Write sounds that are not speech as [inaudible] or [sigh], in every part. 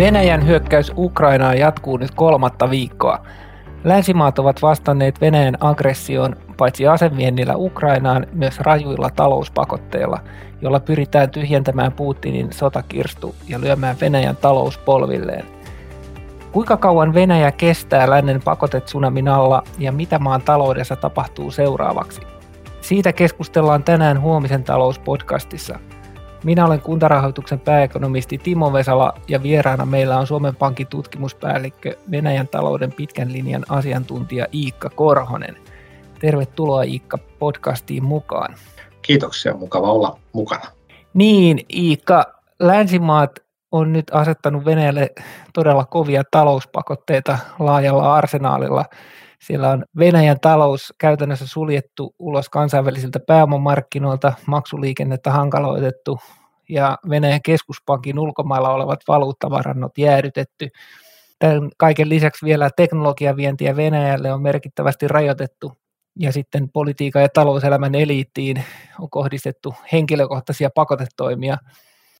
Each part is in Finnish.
Venäjän hyökkäys Ukrainaan jatkuu nyt kolmatta viikkoa. Länsimaat ovat vastanneet Venäjän aggressioon paitsi aseviennillä Ukrainaan myös rajuilla talouspakotteilla, jolla pyritään tyhjentämään Putinin sotakirstu ja lyömään Venäjän talous polvilleen. Kuinka kauan Venäjä kestää lännen pakotetsunamin alla ja mitä maan taloudessa tapahtuu seuraavaksi? Siitä keskustellaan tänään huomisen talouspodcastissa – minä olen kuntarahoituksen pääekonomisti Timo Vesala ja vieraana meillä on Suomen Pankin tutkimuspäällikkö Venäjän talouden pitkän linjan asiantuntija Iikka Korhonen. Tervetuloa Iikka podcastiin mukaan. Kiitoksia, mukava olla mukana. Niin, Iikka, länsimaat on nyt asettanut Venäjälle todella kovia talouspakotteita laajalla arsenaalilla – siellä on Venäjän talous käytännössä suljettu ulos kansainvälisiltä pääomamarkkinoilta, maksuliikennettä hankaloitettu ja Venäjän keskuspankin ulkomailla olevat valuuttavarannot jäädytetty. Tämän kaiken lisäksi vielä teknologiavientiä Venäjälle on merkittävästi rajoitettu ja sitten politiikan ja talouselämän eliittiin on kohdistettu henkilökohtaisia pakotetoimia.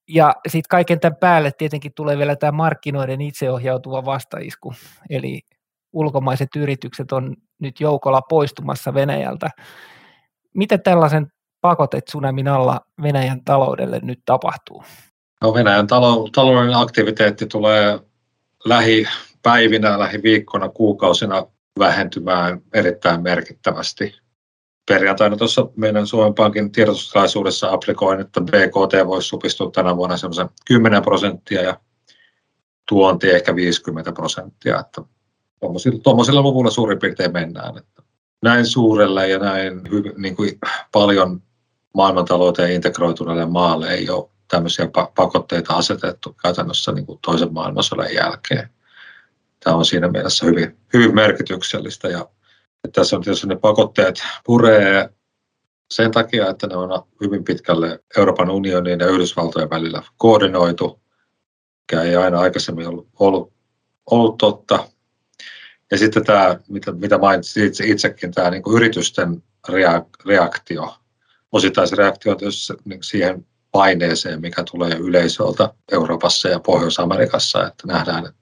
Ja sitten kaiken tämän päälle tietenkin tulee vielä tämä markkinoiden itseohjautuva vastaisku, eli ulkomaiset yritykset on nyt joukolla poistumassa Venäjältä. Miten tällaisen pakotetsunamin alla Venäjän taloudelle nyt tapahtuu? No Venäjän talouden aktiviteetti tulee lähipäivinä, lähiviikkoina, kuukausina vähentymään erittäin merkittävästi. Perjantaina tuossa meidän Suomen Pankin tiedotustilaisuudessa aprikoin, että BKT voisi supistua tänä vuonna semmoisen 10 prosenttia ja tuonti ehkä 50 prosenttia. Että tuommoisilla luvulla suurin piirtein mennään. Että näin suurelle ja näin hyvin, niin kuin paljon maailmantalouteen integroituneelle maalle ei ole tämmöisiä pakotteita asetettu käytännössä niin kuin toisen maailmansodan jälkeen. Tämä on siinä mielessä hyvin, hyvin merkityksellistä ja tässä on tietysti ne pakotteet puree sen takia, että ne on hyvin pitkälle Euroopan unionin ja Yhdysvaltojen välillä koordinoitu, mikä ei aina aikaisemmin ollut, ollut, ollut totta. Ja sitten tämä, mitä, mitä mainitsit itse, itsekin, tämä niin kuin yritysten reaktio, osittaisen reaktio niin siihen paineeseen, mikä tulee yleisöltä Euroopassa ja Pohjois-Amerikassa, että nähdään, että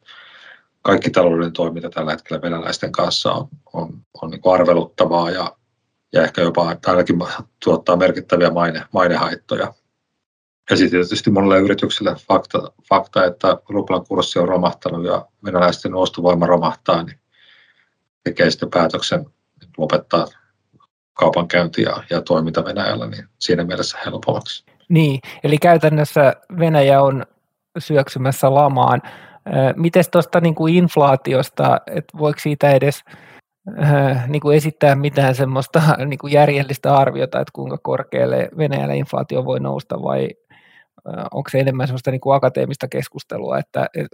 kaikki taloudellinen toiminta tällä hetkellä venäläisten kanssa on, on, on niin arveluttavaa ja, ja ehkä jopa ainakin tuottaa merkittäviä maine, mainehaittoja. Ja sitten tietysti monelle yritykselle fakta, fakta, että ruplan kurssi on romahtanut ja venäläisten ostovoima romahtaa, niin tekee sitten päätöksen lopettaa kaupankäynti ja, ja toiminta Venäjällä, niin siinä mielessä helpommaksi. Niin, eli käytännössä Venäjä on syöksymässä lamaan. Miten tuosta niin kuin inflaatiosta, että voiko siitä edes niin kuin esittää mitään semmoista [laughs] niin kuin järjellistä arviota, että kuinka korkealle Venäjällä inflaatio voi nousta vai onko se enemmän sellaista niin kuin akateemista keskustelua, että et,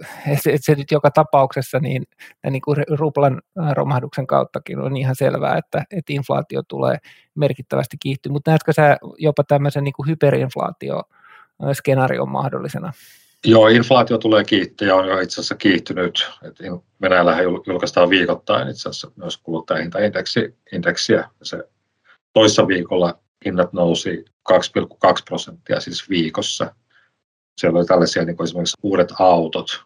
et se nyt joka tapauksessa niin, niin kuin ruplan romahduksen kauttakin on ihan selvää, että, että inflaatio tulee merkittävästi kiihtyä, mutta näetkö sä jopa tämmöisen niin kuin hyperinflaatio-skenaarion mahdollisena? Joo, inflaatio tulee kiihtyä ja on jo itse asiassa kiihtynyt. Et Venäjällä julkaistaan viikoittain itse asiassa myös kuluttajahintaindeksiä. Se toissa viikolla hinnat nousi 2,2 prosenttia siis viikossa. Siellä oli tällaisia niin kuin esimerkiksi uudet autot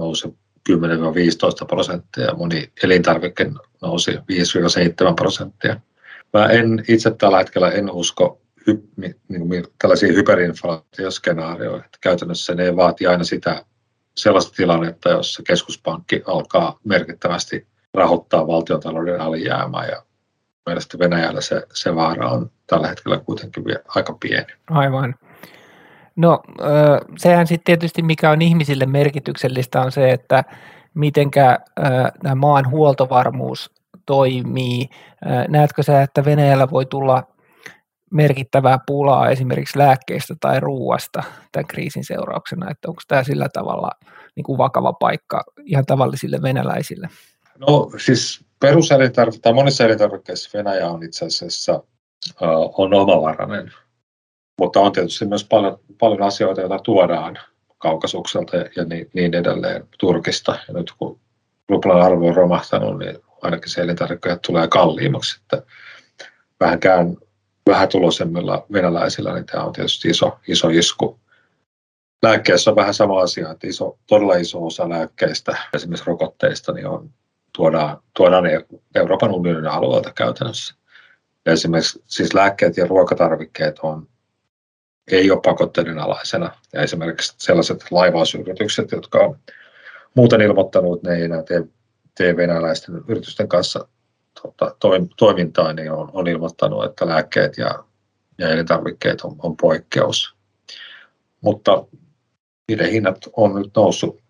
nousi 10-15 prosenttia moni elintarvike nousi 5-7 prosenttia. Mä en itse tällä hetkellä en usko hy, niin tällaisiin hyperinflaatioskenaarioihin. Käytännössä ne vaatii aina sitä sellaista tilannetta, jossa keskuspankki alkaa merkittävästi rahoittaa valtiontalouden alijäämää ja mielestäni Venäjällä se, se vaara on tällä hetkellä kuitenkin vielä aika pieni. Aivan. No sehän sitten tietysti mikä on ihmisille merkityksellistä on se, että mitenkä tämä maan huoltovarmuus toimii. Näetkö sä, että Venäjällä voi tulla merkittävää pulaa esimerkiksi lääkkeistä tai ruuasta tämän kriisin seurauksena, että onko tämä sillä tavalla niin kuin vakava paikka ihan tavallisille venäläisille? No siis peruselintarvikkeissa tai monissa elintarvikkeissa Venäjä on itse asiassa on omavarainen, mutta on tietysti myös paljon, paljon asioita, joita tuodaan kaukasukselta ja niin, niin edelleen Turkista. Ja nyt kun ruplan arvo on romahtanut, niin ainakin se elintarvikkeet tulee kalliimmaksi. Että vähänkään vähätuloisemmilla venäläisillä, niin tämä on tietysti iso, iso isku. lääkkeessä on vähän sama asia, että iso, todella iso osa lääkkeistä, esimerkiksi rokotteista, niin on, tuodaan, tuodaan Euroopan unionin alueelta käytännössä. Esimerkiksi siis lääkkeet ja ruokatarvikkeet on, ei ole pakotteiden alaisena. Ja esimerkiksi sellaiset laivausyritykset, jotka on muuten ilmoittanut, ne ei enää tee, tee venäläisten yritysten kanssa tota, toimintaa, niin on, on ilmoittanut, että lääkkeet ja, ja elintarvikkeet on, on poikkeus. Mutta niiden hinnat on nyt noussut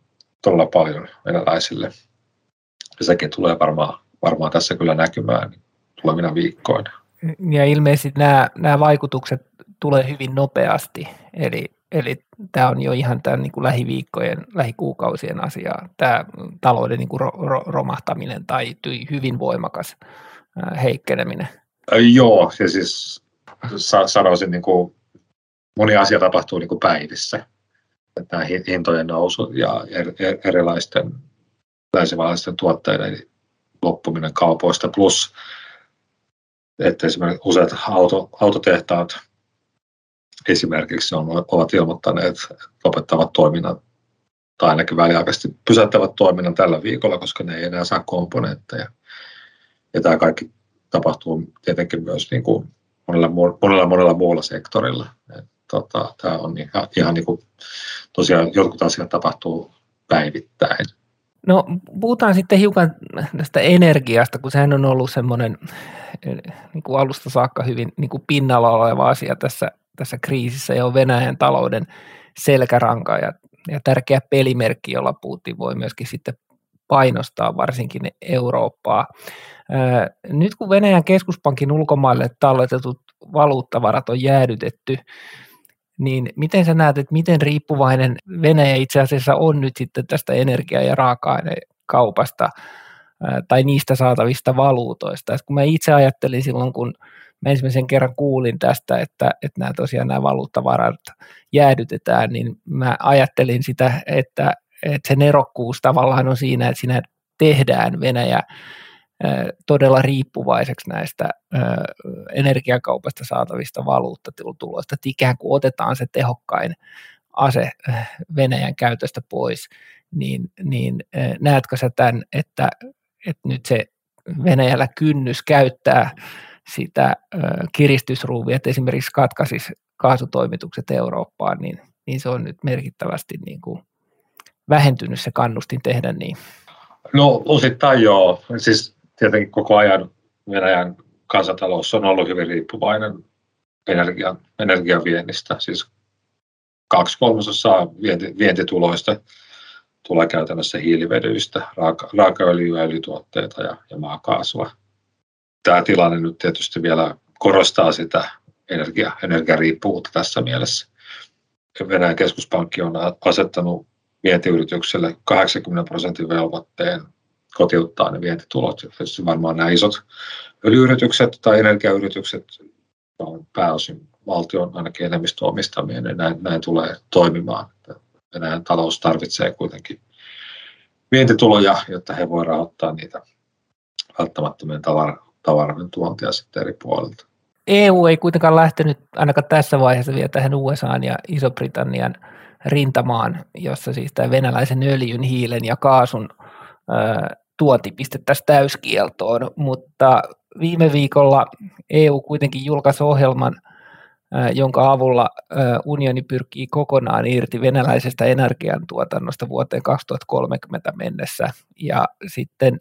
todella paljon venäläisille. Ja sekin tulee varmaan, varmaan tässä kyllä näkymään tulevina viikkoina. Ja ilmeisesti nämä, nämä vaikutukset tulee hyvin nopeasti, eli, eli tämä on jo ihan tämän niin kuin lähiviikkojen, lähikuukausien asia, tämä talouden niin kuin ro, ro, romahtaminen tai hyvin voimakas heikkeneminen. Joo, ja siis sanoisin, niin kuin, moni asia tapahtuu niin kuin päivissä. Että nämä hintojen nousu ja erilaisten länsimaalaisten tuotteiden loppuminen kaupoista, plus että esimerkiksi useat auto, autotehtaat esimerkiksi on, ovat ilmoittaneet, että lopettavat toiminnan tai ainakin väliaikaisesti pysäyttävät toiminnan tällä viikolla, koska ne ei enää saa komponentteja. Ja tämä kaikki tapahtuu tietenkin myös niin kuin monella, monella, monella muulla sektorilla. Tota, tämä on ihan, ihan niin kuin, tosiaan jotkut asiat tapahtuu päivittäin. No puhutaan sitten hiukan tästä energiasta, kun sehän on ollut semmoinen niin kuin alusta saakka hyvin niin kuin pinnalla oleva asia tässä, tässä kriisissä ja on Venäjän talouden selkäranka ja, ja tärkeä pelimerkki, jolla Putin voi myöskin sitten painostaa varsinkin Eurooppaa. Nyt kun Venäjän keskuspankin ulkomaille talletetut valuuttavarat on jäädytetty, niin miten sä näet, että miten riippuvainen Venäjä itse asiassa on nyt sitten tästä energia- ja raaka-ainekaupasta tai niistä saatavista valuutoista? Et kun mä itse ajattelin silloin, kun mä ensimmäisen kerran kuulin tästä, että, että nämä tosiaan nämä valuuttavarat jäädytetään, niin mä ajattelin sitä, että, että se nerokkuus tavallaan on siinä, että siinä tehdään Venäjä todella riippuvaiseksi näistä energiakaupasta saatavista valuuttatuloista, että ikään kuin otetaan se tehokkain ase Venäjän käytöstä pois, niin, niin näetkö sä tämän, että, että nyt se Venäjällä kynnys käyttää sitä kiristysruuvia, että esimerkiksi katkaisisi kaasutoimitukset Eurooppaan, niin, niin se on nyt merkittävästi niin kuin vähentynyt se kannustin tehdä niin. No osittain joo. Siis tietenkin koko ajan Venäjän kansantalous on ollut hyvin riippuvainen energian, energian viennistä. Siis kaksi kolmasosaa vienti, vientituloista tulee käytännössä hiilivedyistä, raaka, raakaöljyä, öljytuotteita ja, ja maakaasua. Tämä tilanne nyt tietysti vielä korostaa sitä energia, energiariippuvuutta tässä mielessä. Venäjän keskuspankki on asettanut vientiyritykselle 80 prosentin velvoitteen kotiuttaa ne vientitulot. Tietysti varmaan nämä isot öljyyritykset tai energiayritykset on pääosin valtion ainakin enemmistöomistamia, niin näin, näin tulee toimimaan. Venäjän talous tarvitsee kuitenkin vientituloja, jotta he voivat rahoittaa niitä välttämättömien tavara, tavaroiden tuontia sitten eri puolilta. EU ei kuitenkaan lähtenyt ainakaan tässä vaiheessa vielä tähän USA ja Iso-Britannian rintamaan, jossa siis tämä venäläisen öljyn, hiilen ja kaasun tuonti pistettäisiin täyskieltoon, mutta viime viikolla EU kuitenkin julkaisi ohjelman, jonka avulla unioni pyrkii kokonaan irti venäläisestä energiantuotannosta vuoteen 2030 mennessä. Ja sitten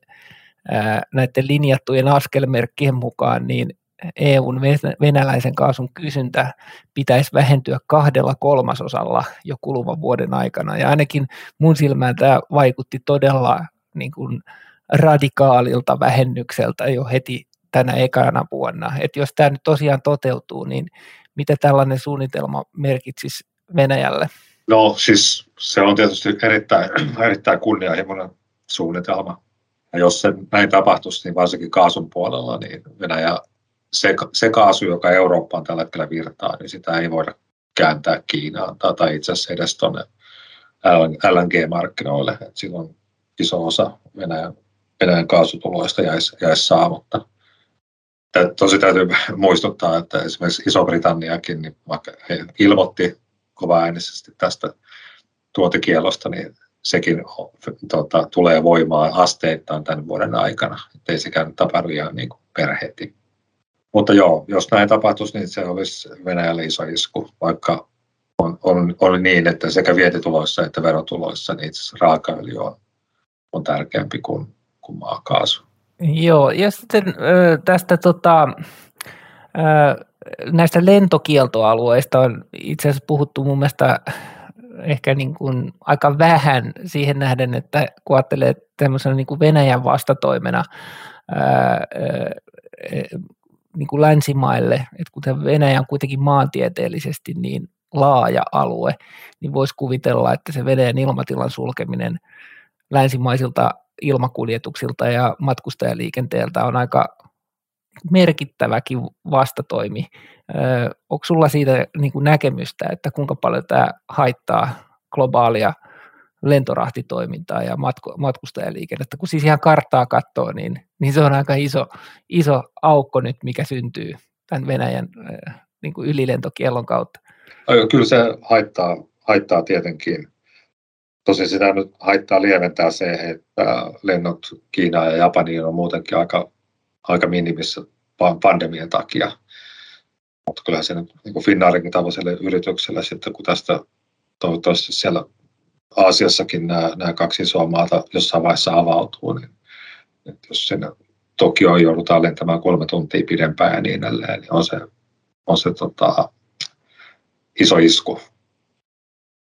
näiden linjattujen askelmerkkien mukaan niin EUn venäläisen kaasun kysyntä pitäisi vähentyä kahdella kolmasosalla jo kuluvan vuoden aikana. Ja ainakin mun silmään tämä vaikutti todella niin kuin radikaalilta vähennykseltä jo heti tänä ekana vuonna. Että jos tämä nyt tosiaan toteutuu, niin mitä tällainen suunnitelma merkitsisi Venäjälle? No siis se on tietysti erittäin, erittäin kunnianhimoinen suunnitelma. Ja jos se näin tapahtuisi, niin varsinkin kaasun puolella, niin Venäjä, se, se kaasu, joka Eurooppaan tällä hetkellä virtaa, niin sitä ei voida kääntää Kiinaan tai, tai itse asiassa edes tuonne LNG-markkinoille. Et silloin iso osa Venäjän, Venäjän kaasutuloista jäisi, jäisi saamatta. Tosi täytyy muistuttaa, että esimerkiksi Iso-Britanniakin, niin vaikka he ilmoitti tästä tuotekielosta, niin sekin tota, tulee voimaan asteittain tämän vuoden aikana. Että ei sekään tapahdu ihan niin perheti. Mutta joo, jos näin tapahtuisi, niin se olisi Venäjälle iso isku, vaikka on, on, on niin, että sekä vietituloissa että verotuloissa niin itse raakaöljy on, on tärkeämpi kuin, kuin maakaasu. Joo, ja sitten tästä tota, näistä lentokieltoalueista on itse asiassa puhuttu mun mielestä ehkä niin kuin aika vähän siihen nähden, että kun ajattelee tämmöisenä niin kuin Venäjän vastatoimena niin kuin länsimaille, että kuten Venäjä on kuitenkin maantieteellisesti niin laaja alue, niin voisi kuvitella, että se Venäjän ilmatilan sulkeminen länsimaisilta ilmakuljetuksilta ja matkustajaliikenteeltä on aika merkittäväkin vastatoimi. onko sulla siitä niin kuin näkemystä, että kuinka paljon tämä haittaa globaalia lentorahtitoimintaa ja matku, matkustajaliikennettä? Kun siis ihan karttaa katsoo, niin, niin se on aika iso, iso aukko nyt, mikä syntyy tämän Venäjän niin kuin ylilentokiellon kautta. Kyllä se haittaa, haittaa tietenkin. Tosin sitä nyt haittaa lieventää se, että lennot Kiinaan ja Japaniin on muutenkin aika, aika minimissä pandemian takia. Mutta kyllähän se nyt niin Finnaarinkin tavalliselle yritykselle sitten, kun tästä toivottavasti siellä Aasiassakin nämä, nämä kaksi isoa maata jossain vaiheessa avautuu, niin että jos sinne Tokioon joudutaan lentämään kolme tuntia pidempään ja niin edelleen, niin on se, on se tota, iso isku.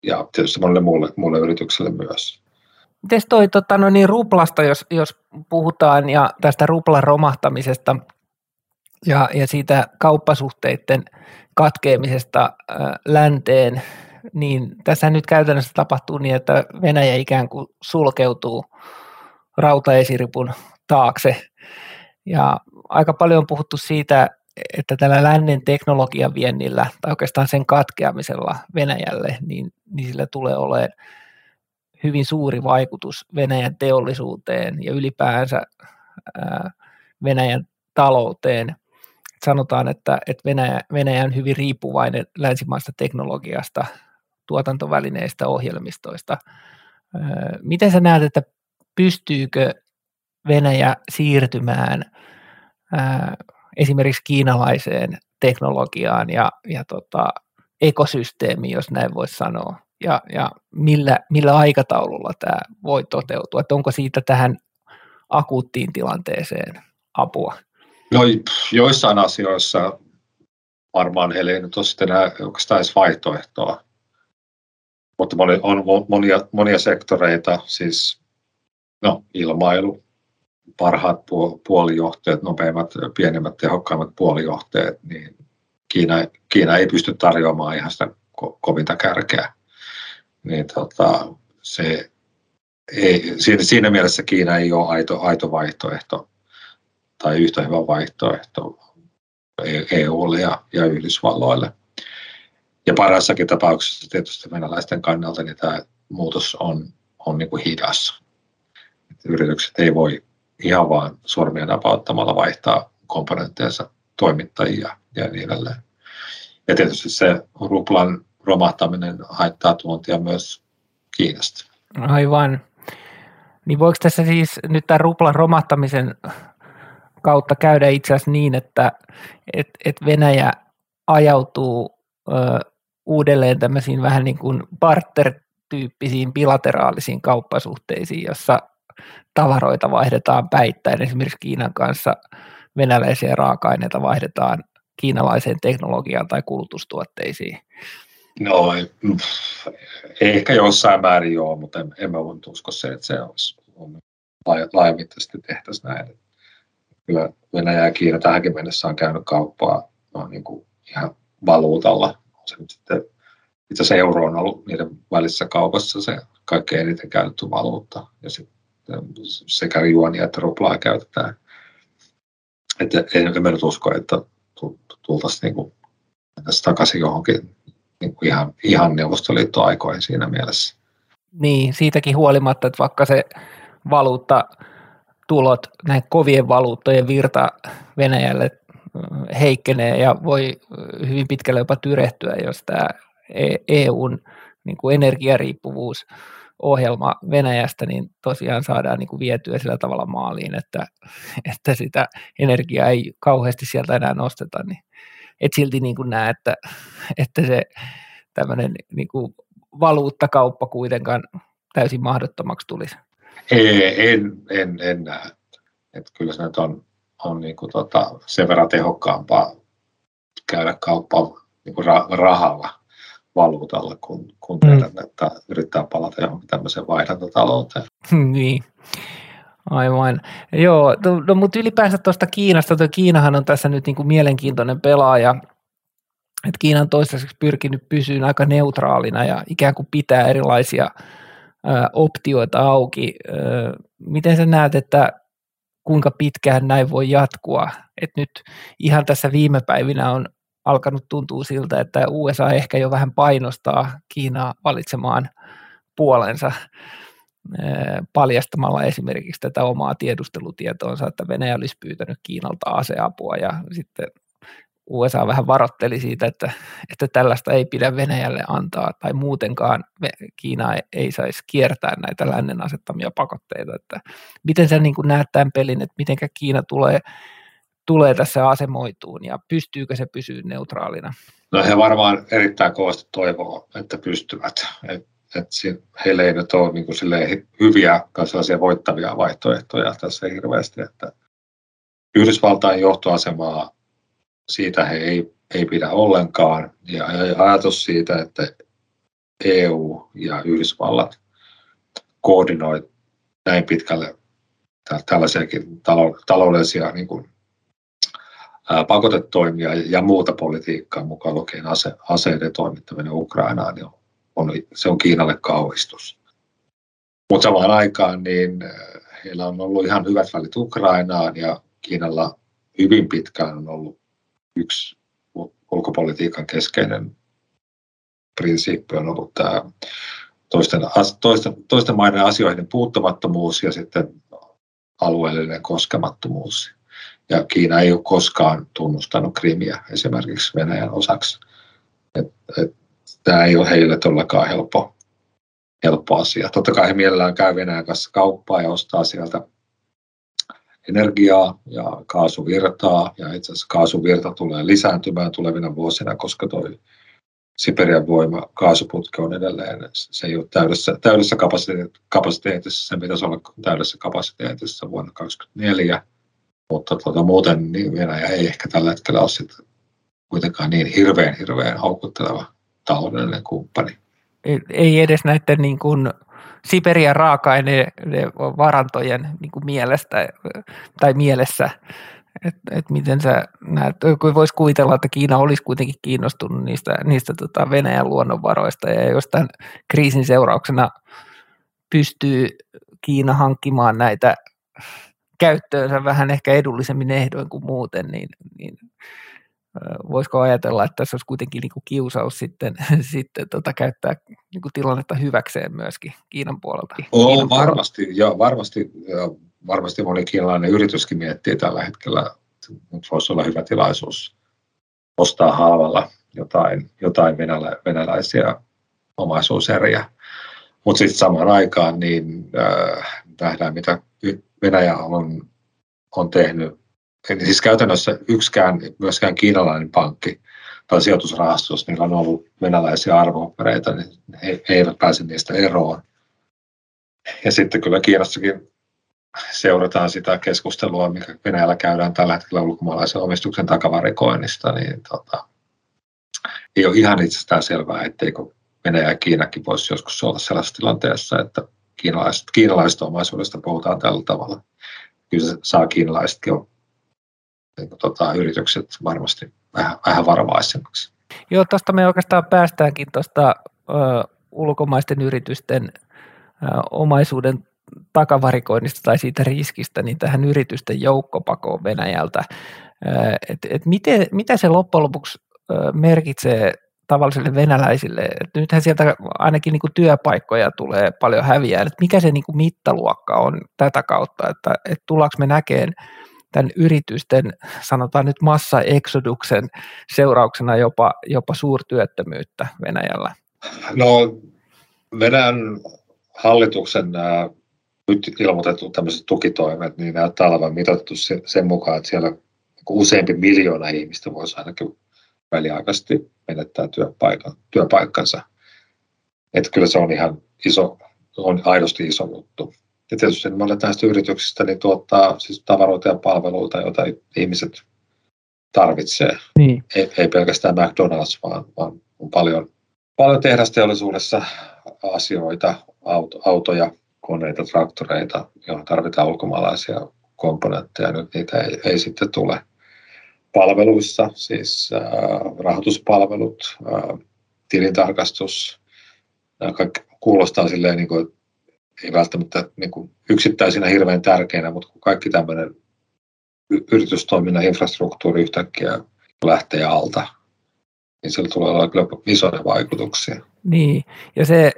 Ja tietysti monelle muulle, muulle yritykselle myös. Miten toi tota, no niin, ruplasta, jos, jos puhutaan ja tästä ruplan romahtamisesta ja, ja siitä kauppasuhteiden katkeamisesta äh, länteen, niin tässä nyt käytännössä tapahtuu niin, että Venäjä ikään kuin sulkeutuu rautaesiripun taakse. Ja aika paljon on puhuttu siitä, että tällä lännen teknologian viennillä tai oikeastaan sen katkeamisella Venäjälle, niin, niin sillä tulee olemaan hyvin suuri vaikutus Venäjän teollisuuteen ja ylipäänsä ää, Venäjän talouteen. Sanotaan, että, että Venäjä, Venäjä on hyvin riippuvainen länsimaista teknologiasta, tuotantovälineistä, ohjelmistoista. Ää, miten sä näet, että pystyykö Venäjä siirtymään ää, esimerkiksi kiinalaiseen teknologiaan ja, ja tota, ekosysteemiin, jos näin voisi sanoa, ja, ja millä, millä aikataululla tämä voi toteutua, että onko siitä tähän akuuttiin tilanteeseen apua? No joissain asioissa varmaan heillä ei nyt ole sitten enää oikeastaan edes vaihtoehtoa, mutta on monia, monia sektoreita, siis no, ilmailu, parhaat puolijohteet, nopeimmat, pienemmät, tehokkaimmat puolijohteet, niin Kiina, Kiina ei pysty tarjoamaan ihan sitä ko- kovinta kärkeä. Niin tota, se ei, siinä, siinä mielessä Kiina ei ole aito, aito vaihtoehto tai yhtä hyvä vaihtoehto EUlle e ja, ja Yhdysvalloille. Ja parhaassakin tapauksessa tietysti venäläisten kannalta niin tämä muutos on, on niin kuin hidas. Yritykset ei voi ihan vaan sormia napauttamalla vaihtaa komponentteensa toimittajia ja niin edelleen. Ja tietysti se ruplan romahtaminen haittaa tuontia myös Kiinasta. Aivan. Niin voiko tässä siis nyt tämän ruplan romahtamisen kautta käydä itse asiassa niin, että et, et Venäjä ajautuu ö, uudelleen tämmöisiin vähän niin kuin barter-tyyppisiin bilateraalisiin kauppasuhteisiin, jossa tavaroita vaihdetaan päittäin. Esimerkiksi Kiinan kanssa venäläisiä raaka-aineita vaihdetaan kiinalaiseen teknologiaan tai kulutustuotteisiin. No, ehkä jossain määrin joo, mutta en, en mä usko se, että se olisi laajamittaisesti tehtäisiin näin. Kyllä Venäjä ja Kiina tähänkin mennessä on käynyt kauppaa no, niin kuin ihan valuutalla. Se nyt sitten, itse asiassa euro on ollut niiden välissä kaupassa se kaikkein eniten käytetty valuutta. Ja sitten sekä juonia että ruplaa käytetään. Että en, en nyt usko, että tultaisiin niin takaisin johonkin niin kuin ihan, ihan Neuvostoliittoaikoihin siinä mielessä. Niin, siitäkin huolimatta, että vaikka se valuutta tulot, näin kovien valuuttojen virta Venäjälle heikkenee ja voi hyvin pitkälle jopa tyrehtyä, jos tämä EUn niin kuin energiariippuvuus ohjelma Venäjästä, niin tosiaan saadaan niin kuin vietyä sillä tavalla maaliin, että, että sitä energiaa ei kauheasti sieltä enää nosteta, niin et silti niin kuin näe, että, että se tämmöinen niin kuin valuuttakauppa kuitenkaan täysin mahdottomaksi tulisi. Ei, en, en, en näe. Että kyllä se nyt on, on niin kuin tota, sen verran tehokkaampaa käydä kauppaa niin kuin rahalla valuutalla, kun, kun mm. tehdä, että yrittää palata johonkin tämmöiseen vaihdantatalouteen. [laughs] niin. Aivan. Joo, no, mutta ylipäänsä tuosta Kiinasta, tuo Kiinahan on tässä nyt niin kuin mielenkiintoinen pelaaja, että Kiina on toistaiseksi pyrkinyt pysyyn aika neutraalina ja ikään kuin pitää erilaisia ö, optioita auki. Ö, miten sä näet, että kuinka pitkään näin voi jatkua? Et nyt ihan tässä viime päivinä on alkanut tuntua siltä, että USA ehkä jo vähän painostaa Kiinaa valitsemaan puolensa paljastamalla esimerkiksi tätä omaa tiedustelutietoonsa, että Venäjä olisi pyytänyt Kiinalta aseapua ja sitten USA vähän varotteli siitä, että, että tällaista ei pidä Venäjälle antaa tai muutenkaan Kiina ei, ei saisi kiertää näitä lännen asettamia pakotteita. Että miten sä niin näet tämän pelin, että miten Kiina tulee tulee tässä asemoituun ja pystyykö se pysyä neutraalina? No he varmaan erittäin kovasti toivoo, että pystyvät. Et, et heillä ei nyt ole niin hyviä sellaisia voittavia vaihtoehtoja tässä hirveästi, että Yhdysvaltain johtoasemaa siitä he ei, ei pidä ollenkaan. Ja ajatus siitä, että EU ja Yhdysvallat koordinoi näin pitkälle tällaisiakin taloudellisia niin kuin pakotetoimia ja muuta politiikkaa mukaan lukien ase, aseiden toimittaminen Ukrainaan, niin on, se on Kiinalle kauhistus. Mutta samaan aikaan niin heillä on ollut ihan hyvät välit Ukrainaan ja Kiinalla hyvin pitkään on ollut yksi ulkopolitiikan keskeinen prinsiippi on ollut tämä toisten, toisten, toisten maiden asioiden puuttumattomuus ja sitten alueellinen koskemattomuus. Ja Kiina ei ole koskaan tunnustanut Krimiä esimerkiksi Venäjän osaksi. Et, et, tämä ei ole heille todellakaan helppo, helppo asia. Totta kai he mielellään käy Venäjän kanssa kauppaa ja ostaa sieltä energiaa ja kaasuvirtaa. Ja itse asiassa kaasuvirta tulee lisääntymään tulevina vuosina, koska tuo Siperian voima kaasuputki on edelleen, se ei ole täydessä, täydessä kapasiteetissa, se pitäisi olla täydessä kapasiteetissa vuonna 2024 mutta tuota, muuten niin Venäjä ei ehkä tällä hetkellä ole sit kuitenkaan niin hirveän, hirveän houkutteleva taloudellinen kumppani. Ei edes näiden niin kuin Siperian raaka-aineiden varantojen niin kuin mielestä tai mielessä, että et miten sä näet, kun voisi kuvitella, että Kiina olisi kuitenkin kiinnostunut niistä, niistä tota Venäjän luonnonvaroista ja jos tämän kriisin seurauksena pystyy Kiina hankkimaan näitä käyttöönsä vähän ehkä edullisemmin ehdoin kuin muuten, niin, niin voisiko ajatella, että tässä olisi kuitenkin niin kuin kiusaus sitten, [laughs] sitten tota, käyttää niin kuin tilannetta hyväkseen myöskin Kiinan puolelta? Oo, Kiinan varmasti, puolelta. ja varmasti, ja varmasti moni kiinalainen yrityskin miettii tällä hetkellä, että voisi olla hyvä tilaisuus ostaa halvalla jotain, jotain venälä, venäläisiä omaisuuseriä. Mutta sitten samaan aikaan niin äh, nähdään, mitä Venäjä on, on tehnyt. Eli siis käytännössä yksikään, myöskään kiinalainen pankki tai sijoitusrahasto, jos niillä on ollut venäläisiä arvoopereita, niin he, he eivät pääse niistä eroon. Ja sitten kyllä Kiinassakin seurataan sitä keskustelua, mikä Venäjällä käydään tällä hetkellä ulkomaalaisen omistuksen takavarikoinnista, niin tota, ei ole ihan itsestään selvää, etteikö Venäjä ja Kiinakin voisi joskus olla sellaisessa tilanteessa, että kiinalaiset, kiinalaisesta omaisuudesta puhutaan tällä tavalla. Kyllä se saa kiinalaisetkin niin kuin, tota, yritykset varmasti vähän, vähän varovaisemmaksi. Joo, tuosta me oikeastaan päästäänkin tuosta ulkomaisten yritysten ö, omaisuuden takavarikoinnista tai siitä riskistä niin tähän yritysten joukkopakoon Venäjältä. Et, et miten, mitä se loppujen lopuksi merkitsee tavallisille venäläisille. Että nythän sieltä ainakin niin kuin työpaikkoja tulee paljon häviää. Että mikä se niin kuin mittaluokka on tätä kautta, että, että tullaanko me näkeen tämän yritysten, sanotaan nyt massa-exoduksen seurauksena jopa, jopa suurtyöttömyyttä Venäjällä? No Venäjän hallituksen nämä nyt ilmoitettu tämmöiset tukitoimet, niin näyttää olevan mitattu sen mukaan, että siellä useampi miljoona ihmistä voisi ainakin väliaikaisesti menettää työpaikan, työpaikkansa. Että kyllä se on ihan iso, on aidosti iso juttu. Ja tietysti monet näistä yrityksistä niin tuottaa siis tavaroita ja palveluita, joita ihmiset tarvitsee. Niin. Ei, ei pelkästään McDonald's, vaan, vaan on paljon, paljon tehdasteollisuudessa asioita, auto, autoja, koneita, traktoreita, joihin tarvitaan ulkomaalaisia komponentteja. Nyt niitä ei, ei sitten tule palveluissa, siis äh, rahoituspalvelut, äh, tilintarkastus, kaikki kuulostaa silleen, niin kuin, ei välttämättä niin kuin yksittäisinä hirveän tärkeinä, mutta kun kaikki tämmöinen yritystoiminnan infrastruktuuri yhtäkkiä lähtee alta, niin sillä tulee olla kyllä isoja vaikutuksia. Niin, ja se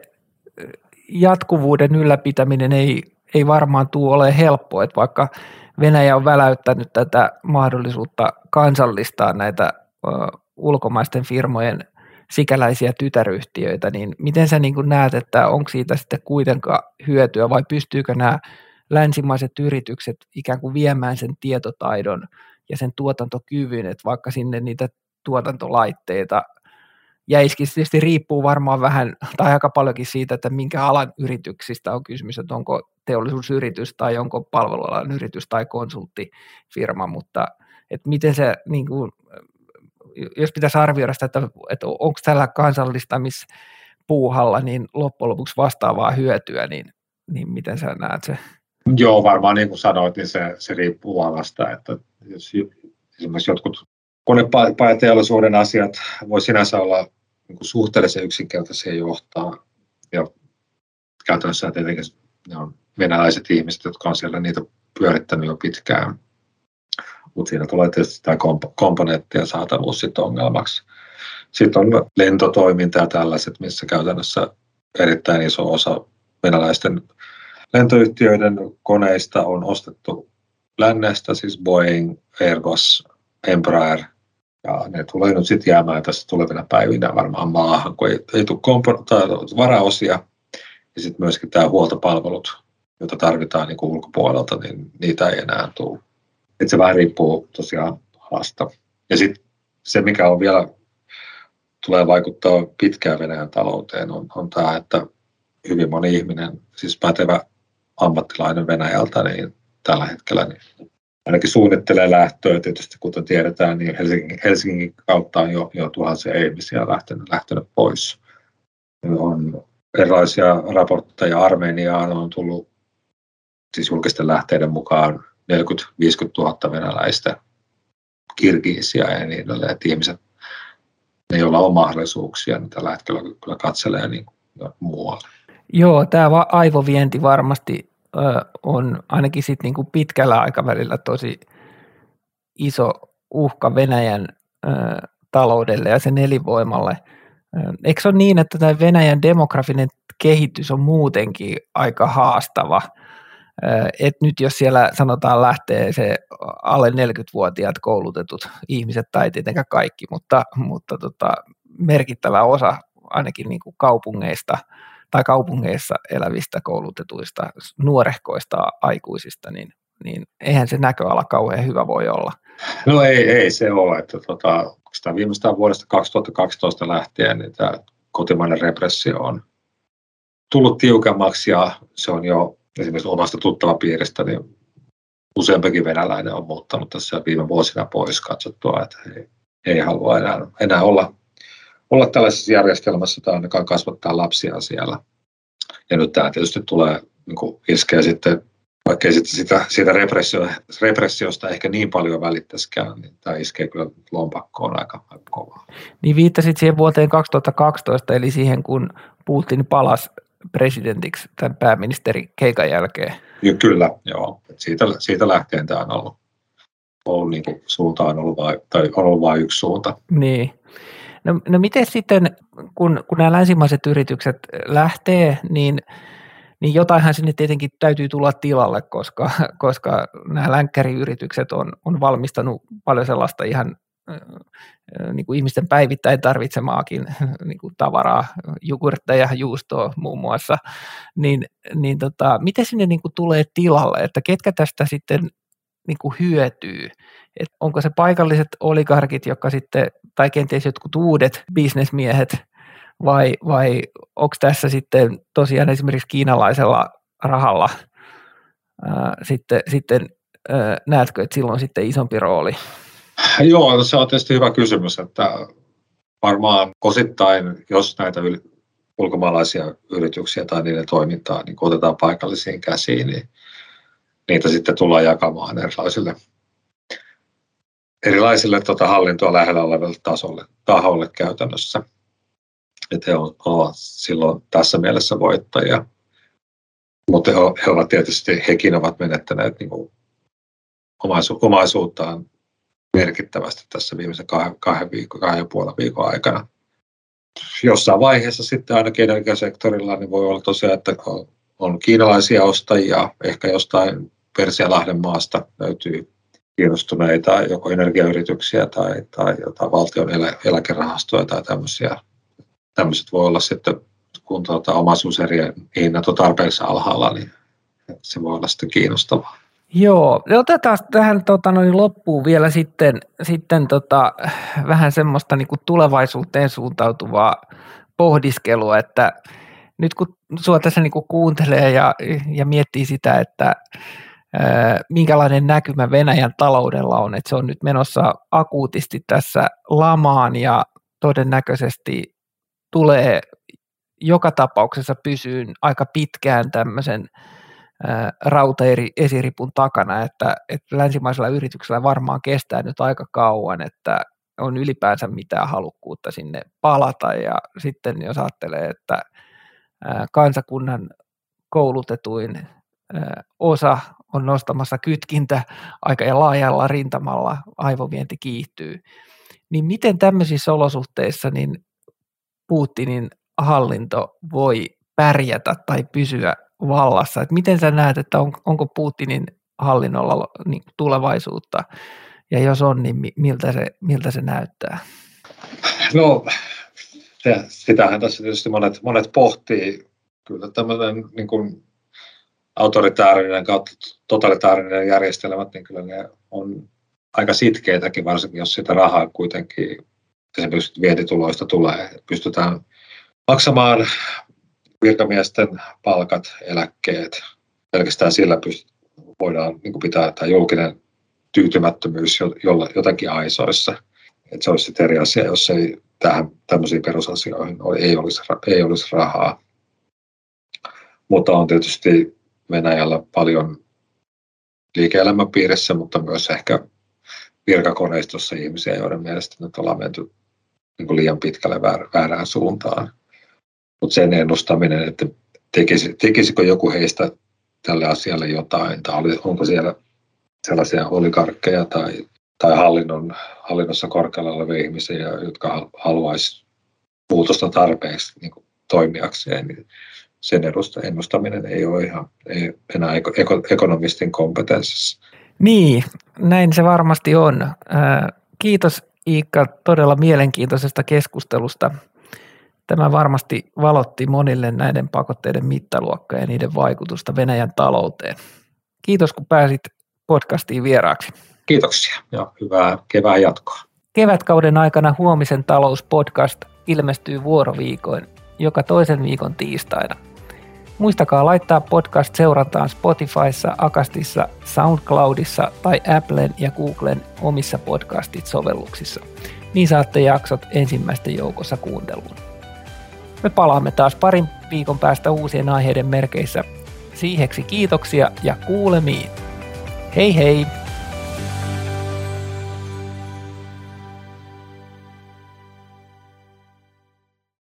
jatkuvuuden ylläpitäminen ei, ei varmaan tule ole helppoa, että vaikka Venäjä on väläyttänyt tätä mahdollisuutta kansallistaa näitä ulkomaisten firmojen sikäläisiä tytäryhtiöitä, niin miten sä niin näet, että onko siitä sitten kuitenkaan hyötyä vai pystyykö nämä länsimaiset yritykset ikään kuin viemään sen tietotaidon ja sen tuotantokyvyn, että vaikka sinne niitä tuotantolaitteita se tietysti riippuu varmaan vähän tai aika paljonkin siitä, että minkä alan yrityksistä on kysymys, että onko teollisuusyritys tai onko palvelualan yritys tai konsulttifirma, mutta että miten se niin kuin, jos pitäisi arvioida sitä, että, että onko tällä kansallistamispuuhalla niin loppujen lopuksi vastaavaa hyötyä, niin, niin miten sä näet se? Joo, varmaan niin kuin sanoit, niin se, se riippuu alasta, että jos esimerkiksi jotkut konepajateollisuuden asiat voi sinänsä olla niin kuin suhteellisen yksinkertaisia johtaa, ja käytännössä tietenkin ne on venäläiset ihmiset, jotka on siellä niitä pyörittänyt jo pitkään, mutta siinä tulee tietysti tämä komponenttien saatavuus sitten ongelmaksi. Sitten on lentotoiminta ja tällaiset, missä käytännössä erittäin iso osa venäläisten lentoyhtiöiden koneista on ostettu lännestä, siis Boeing, Airbus, Embraer, ja ne tulee nyt sitten jäämään tässä tulevina päivinä varmaan maahan, kun ei, ei tule kompo- varaosia. Ja sitten myöskin tämä huoltopalvelut, joita tarvitaan niin ulkopuolelta, niin niitä ei enää tule. Et se vähän riippuu tosiaan alasta. Ja sitten se, mikä on vielä tulee vaikuttaa pitkään Venäjän talouteen, on, on tämä, että hyvin moni ihminen, siis pätevä ammattilainen Venäjältä, niin tällä hetkellä niin ainakin suunnittelee lähtöä. Tietysti kuten tiedetään, niin Helsingin, Helsingin kautta on jo, jo tuhansia ihmisiä lähtenyt, lähtenyt pois. On erilaisia raportteja Armeniaan on tullut siis julkisten lähteiden mukaan 40-50 000 venäläistä kirkiisiä ja niin edelleen, että ihmiset, ne joilla on mahdollisuuksia, niin tällä hetkellä kyllä katselee niin muualle. Joo, tämä aivovienti varmasti on ainakin sit niin kuin pitkällä aikavälillä tosi iso uhka Venäjän taloudelle ja sen elinvoimalle. Eikö se ole niin, että tämä Venäjän demografinen kehitys on muutenkin aika haastava? Et nyt jos siellä sanotaan lähtee se alle 40-vuotiaat koulutetut ihmiset, tai tietenkään kaikki, mutta, mutta tota, merkittävä osa ainakin niin kuin kaupungeista – tai kaupungeissa elävistä koulutetuista nuorehkoista aikuisista, niin, niin eihän se näköala kauhean hyvä voi olla. No ei, ei se ole. Että tota, sitä viimeistään vuodesta 2012 lähtien niin tämä kotimainen repressio on tullut tiukemmaksi ja se on jo esimerkiksi omasta tuttavapiiristä, niin useampikin venäläinen on muuttanut tässä viime vuosina pois katsottua, että ei, ei halua enää, enää olla olla tällaisessa järjestelmässä tai ainakaan kasvattaa lapsia siellä. Ja nyt tämä tietysti tulee niin kuin iskeä sitten, vaikka ei sitten sitä, siitä repressio, repressiosta ehkä niin paljon välittäisikään, niin tämä iskee kyllä lompakkoon aika, aika kovaa. Niin viittasit siihen vuoteen 2012, eli siihen kun Putin palasi presidentiksi tämän pääministeri keikan jälkeen. Ja kyllä, joo. Siitä, siitä lähtien tämä on ollut, ollut niin kuin, suunta on ollut vain, tai on ollut vain yksi suunta. Niin. No, no miten sitten, kun, kun nämä länsimaiset yritykset lähtee, niin, niin jotainhan sinne tietenkin täytyy tulla tilalle, koska, koska nämä länkkäriyritykset on, on valmistanut paljon sellaista ihan niin kuin ihmisten päivittäin tarvitsemaakin niin kuin tavaraa, jogurtteja, juustoa muun muassa, niin, niin tota, miten sinne niin kuin tulee tilalle, että ketkä tästä sitten niin kuin hyötyy, Et onko se paikalliset oligarkit, jotka sitten, tai kenties jotkut uudet bisnesmiehet, vai, vai onko tässä sitten tosiaan esimerkiksi kiinalaisella rahalla ää, sitten, sitten ää, näetkö, että silloin sitten isompi rooli? Joo, se on tietysti hyvä kysymys, että varmaan osittain, jos näitä ulkomaalaisia yrityksiä tai niiden toimintaa niin otetaan paikallisiin käsiin, niin niitä sitten tullaan jakamaan erilaisille, erilaisille tuota hallintoa lähellä oleville tasolle, taholle käytännössä. Että he ovat silloin tässä mielessä voittajia. Mutta he, he ovat tietysti, hekin ovat menettäneet niin kuin omaisu, omaisuuttaan merkittävästi tässä viimeisen kahden, kahden, viikon, kahden ja puolen viikon aikana. Jossain vaiheessa sitten ainakin energiasektorilla niin voi olla tosiaan, että on kiinalaisia ostajia, ehkä jostain Persialahden maasta löytyy kiinnostuneita joko energiayrityksiä tai, tai jotain valtion elä, eläkerahastoja tai tämmöisiä. Tämmöiset voi olla sitten, kun tuota, omaisuuserien hinnat on tarpeeksi alhaalla, niin se voi olla sitten kiinnostavaa. Joo, otetaan tähän tota, noin loppuun vielä sitten, sitten tota, vähän semmoista niin kuin tulevaisuuteen suuntautuvaa pohdiskelua, että nyt kun sinua tässä niin kuin kuuntelee ja, ja miettii sitä, että minkälainen näkymä Venäjän taloudella on, että se on nyt menossa akuutisti tässä lamaan ja todennäköisesti tulee joka tapauksessa pysyyn aika pitkään tämmöisen rautaesiripun takana, että, että länsimaisella yrityksellä varmaan kestää nyt aika kauan, että on ylipäänsä mitään halukkuutta sinne palata ja sitten jos ajattelee, että kansakunnan koulutetuin osa on nostamassa kytkintä aika ja laajalla rintamalla, aivovienti kiihtyy, niin miten tämmöisissä olosuhteissa niin Putinin hallinto voi pärjätä tai pysyä vallassa. Et miten sä näet, että on, onko Putinin hallinnolla niin tulevaisuutta, ja jos on, niin miltä se, miltä se näyttää? No, sitähän tässä tietysti monet, monet pohtii. Kyllä tämmöinen niin kuin autoritaarinen kautta totalitaarinen järjestelmät, niin kyllä ne on aika sitkeitäkin, varsinkin jos sitä rahaa kuitenkin esimerkiksi vientituloista tulee. Pystytään maksamaan virkamiesten palkat, eläkkeet, pelkästään sillä voidaan niin pitää tämä julkinen tyytymättömyys jotakin aisoissa. Että se olisi sitten eri asia, jos ei tähän tämmöisiin perusasioihin ei olisi, ei olisi rahaa. Mutta on tietysti Venäjällä paljon liike-elämän piirissä, mutta myös ehkä virkakoneistossa ihmisiä, joiden mielestä nyt ollaan menty niin liian pitkälle väärään suuntaan. Mutta sen ennustaminen, että tekisi, tekisikö joku heistä tälle asialle jotain, tai oli, onko siellä sellaisia oligarkkeja tai, tai hallinnon, hallinnossa korkealla olevia ihmisiä, jotka haluaisi muutosta tarpeeksi niin kuin toimijakseen, niin sen ennustaminen ei ole ihan ei enää ekonomistin kompetenssissa. Niin, näin se varmasti on. Kiitos Iikka todella mielenkiintoisesta keskustelusta. Tämä varmasti valotti monille näiden pakotteiden mittaluokkaa ja niiden vaikutusta Venäjän talouteen. Kiitos kun pääsit podcastiin vieraaksi. Kiitoksia ja hyvää kevään jatkoa. Kevätkauden aikana Huomisen talouspodcast ilmestyy vuoroviikoin joka toisen viikon tiistaina. Muistakaa laittaa podcast seurantaan Spotifyssa, Akastissa, SoundCloudissa tai Applen ja Googlen omissa podcastit-sovelluksissa. Niin saatte jaksot ensimmäisten joukossa kuunteluun. Me palaamme taas parin viikon päästä uusien aiheiden merkeissä. Siiheksi kiitoksia ja kuulemiin. Hei hei!